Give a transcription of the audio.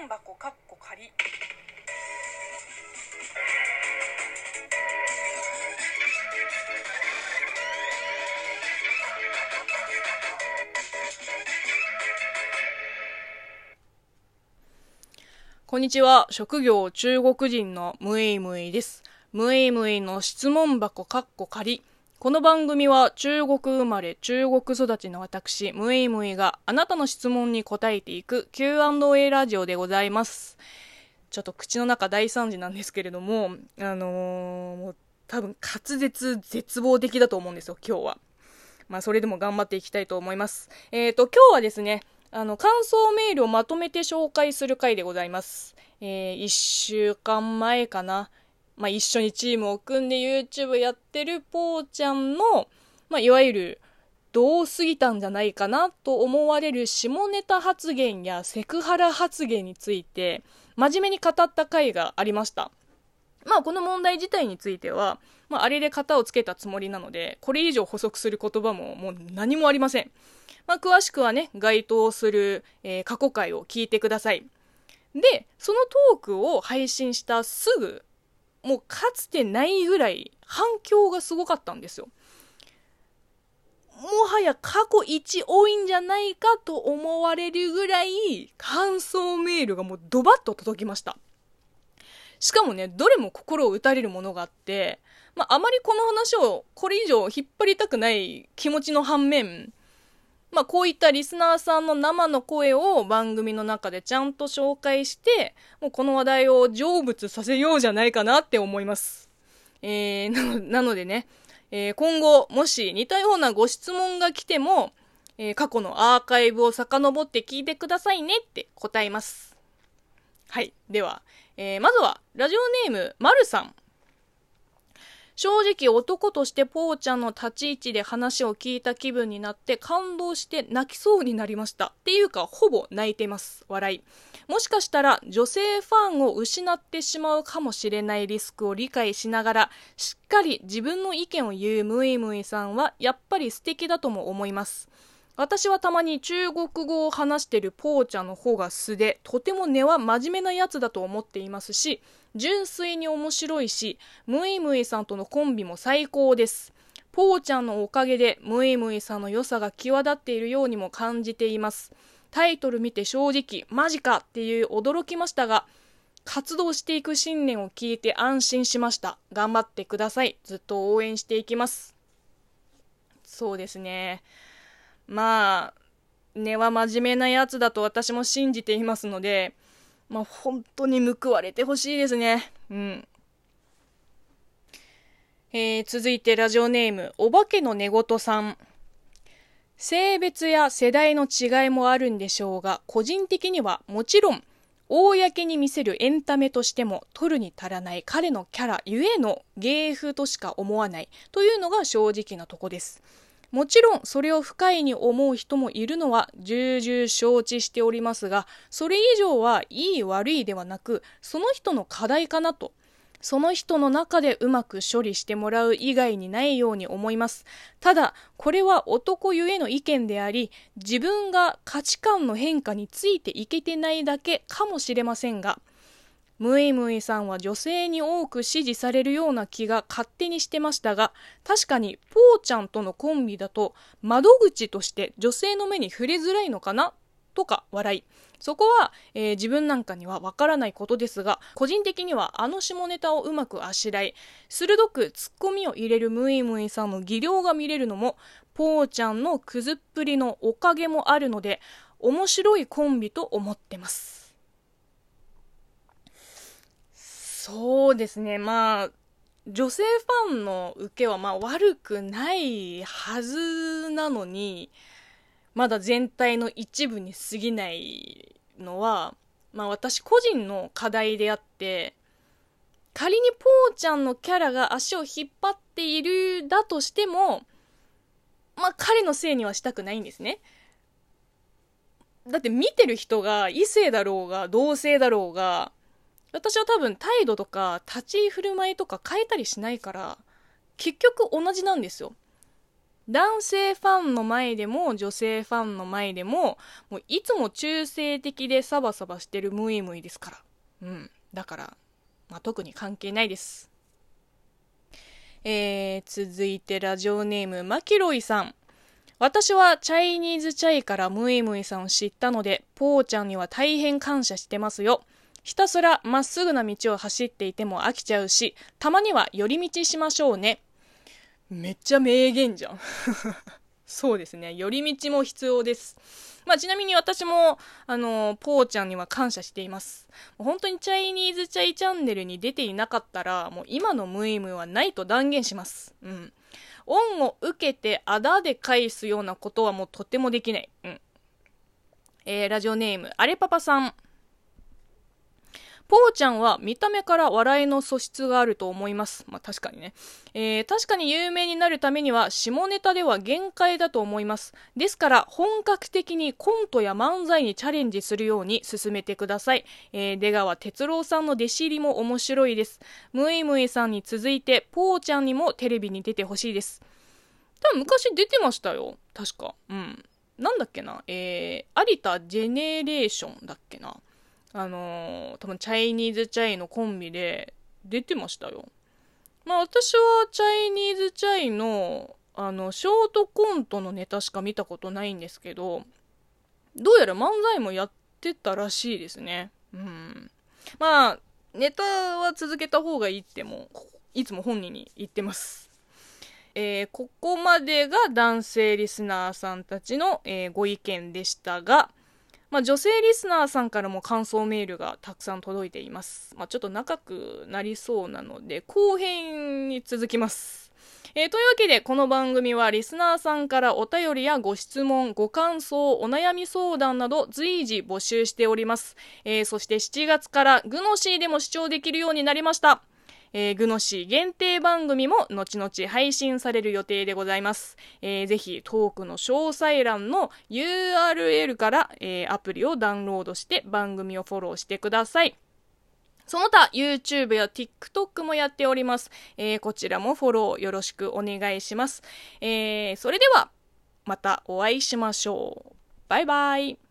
問箱かっこ仮こんにちは。職業中国人のムイムイです。ムイムイの質問箱かっこ仮。この番組は中国生まれ、中国育ちの私、ムイムイがあなたの質問に答えていく Q&A ラジオでございます。ちょっと口の中大惨事なんですけれども、あのーもう多分滑舌絶望的だと思うんですよ、今日は。まあ、それでも頑張っていきたいと思います。えっ、と、今日はですね、あの、感想メールをまとめて紹介する回でございます。えー、一週間前かな。まあ、一緒にチームを組んで YouTube やってるぽーちゃんの、まあ、いわゆる、どう過ぎたんじゃないかなと思われる下ネタ発言やセクハラ発言について、真面目に語った回がありました。まあこの問題自体については、まああれで型をつけたつもりなので、これ以上補足する言葉ももう何もありません。まあ詳しくはね、該当する、えー過去回を聞いてください。で、そのトークを配信したすぐ、もうかつてないぐらい反響がすごかったんですよ。もはや過去一多いんじゃないかと思われるぐらい感想メールがもうドバッと届きました。しかもね、どれも心を打たれるものがあって、まあ、あまりこの話をこれ以上引っ張りたくない気持ちの反面、まあ、こういったリスナーさんの生の声を番組の中でちゃんと紹介して、もうこの話題を成仏させようじゃないかなって思います。えー、なのなのでね、えー今後、もし似たようなご質問が来ても、えー過去のアーカイブを遡って聞いてくださいねって答えます。はい。では、えーまずは、ラジオネーム、まるさん。正直男としてポーちゃんの立ち位置で話を聞いた気分になって感動して泣きそうになりました。っていうか、ほぼ泣いてます。笑い。もしかしたら女性ファンを失ってしまうかもしれないリスクを理解しながら、しっかり自分の意見を言うムイムイさんはやっぱり素敵だとも思います。私はたまに中国語を話してるポーちゃんの方が素で、とても根は真面目なやつだと思っていますし、純粋に面白いし、ムイムイさんとのコンビも最高です。ポーちゃんのおかげでムイムイさんの良さが際立っているようにも感じています。タイトル見て正直、マジかっていう驚きましたが、活動していく信念を聞いて安心しました。頑張ってください。ずっと応援していきます。そうですね。まあ、根は真面目なやつだと私も信じていますので、まあ本当に報われてほしいですね。うん。えー続いてラジオネーム、お化けの寝言さん。性別や世代の違いもあるんでしょうが、個人的にはもちろん、公に見せるエンタメとしても取るに足らない彼のキャラゆえの芸風としか思わないというのが正直なとこです。もちろんそれを不快に思う人もいるのは重々承知しておりますが、それ以上はいい悪いではなく、その人の課題かなと。その人の中でうまく処理してもらう以外にないように思います。ただ、これは男ゆえの意見であり、自分が価値観の変化についていけてないだけかもしれませんが、ムイムイさんは女性に多く支持されるような気が勝手にしてましたが、確かにポーちゃんとのコンビだと窓口として女性の目に触れづらいのかな？とか笑い。そこは、えー自分なんかにはわからないことですが、個人的にはあの下ネタをうまくあしらい、鋭くツッコミを入れるムイムイさんの技量が見れるのも、ポーちゃんのくずっぷりのおかげもあるので、面白いコンビと思ってます。そうですね、まあ、女性ファンの受けはまあ悪くないはずなのに、まだ全体の一部に過ぎないのは、まあ私個人の課題であって、仮にポーちゃんのキャラが足を引っ張っているだとしても、まあ彼のせいにはしたくないんですね。だって見てる人が異性だろうが同性だろうが、私は多分態度とか立ち居振る舞いとか変えたりしないから、結局同じなんですよ。男性ファンの前でも女性ファンの前でももういつも中性的でサバサバしてるムイムイですからうんだから、まあ、特に関係ないですえー、続いてラジオネームマキロイさん私はチャイニーズチャイからムイムイさんを知ったので、ポーちゃんには大変感謝してますよ。ひたすらまっすぐな道を走っていても飽きちゃうし、たまには寄り道しましょうね。めっちゃ名言じゃん。そうですね。寄り道も必要です。まあ、ちなみに私も、あの、ポーちゃんには感謝しています。本当にチャイニーズチャイチャンネルに出ていなかったら、もう今のムイムはないと断言します。うん。恩を受けてあだで返すようなことはもうとてもできない。うん。えー、ラジオネーム、アレパパさん。ポーちゃんは見た目から笑いの素質があると思います。まあ確かにね。えー、確かに有名になるためには下ネタでは限界だと思います。ですから本格的にコントや漫才にチャレンジするように進めてください。えー、出川哲郎さんの弟子入りも面白いです。ムイムイさんに続いてポーちゃんにもテレビに出てほしいです。多分昔出てましたよ。確か。うん。なんだっけな。えー、有田ジェネレーションだっけな。あのー、多分チャイニーズチャイのコンビで出てましたよ。まあ私はチャイニーズチャイのあの、ショートコントのネタしか見たことないんですけど、どうやら漫才もやってたらしいですね。うん。まあ、ネタは続けた方がいいっても、いつも本人に言ってます。えー、ここまでが男性リスナーさんたちの、えー、ご意見でしたが、まあ、女性リスナーさんからも感想メールがたくさん届いています。まあ、ちょっと長くなりそうなので、後編に続きます。えー、というわけで、この番組はリスナーさんからお便りやご質問、ご感想、お悩み相談など随時募集しております。えー、そして7月からグノシーでも視聴できるようになりました。えー、グノシー限定番組も後々配信される予定でございます。えー、ぜひトークの詳細欄の URL から、えー、アプリをダウンロードして番組をフォローしてください。その他、YouTube や TikTok もやっております。えー、こちらもフォローよろしくお願いします。えー、それでは、またお会いしましょう。バイバイ。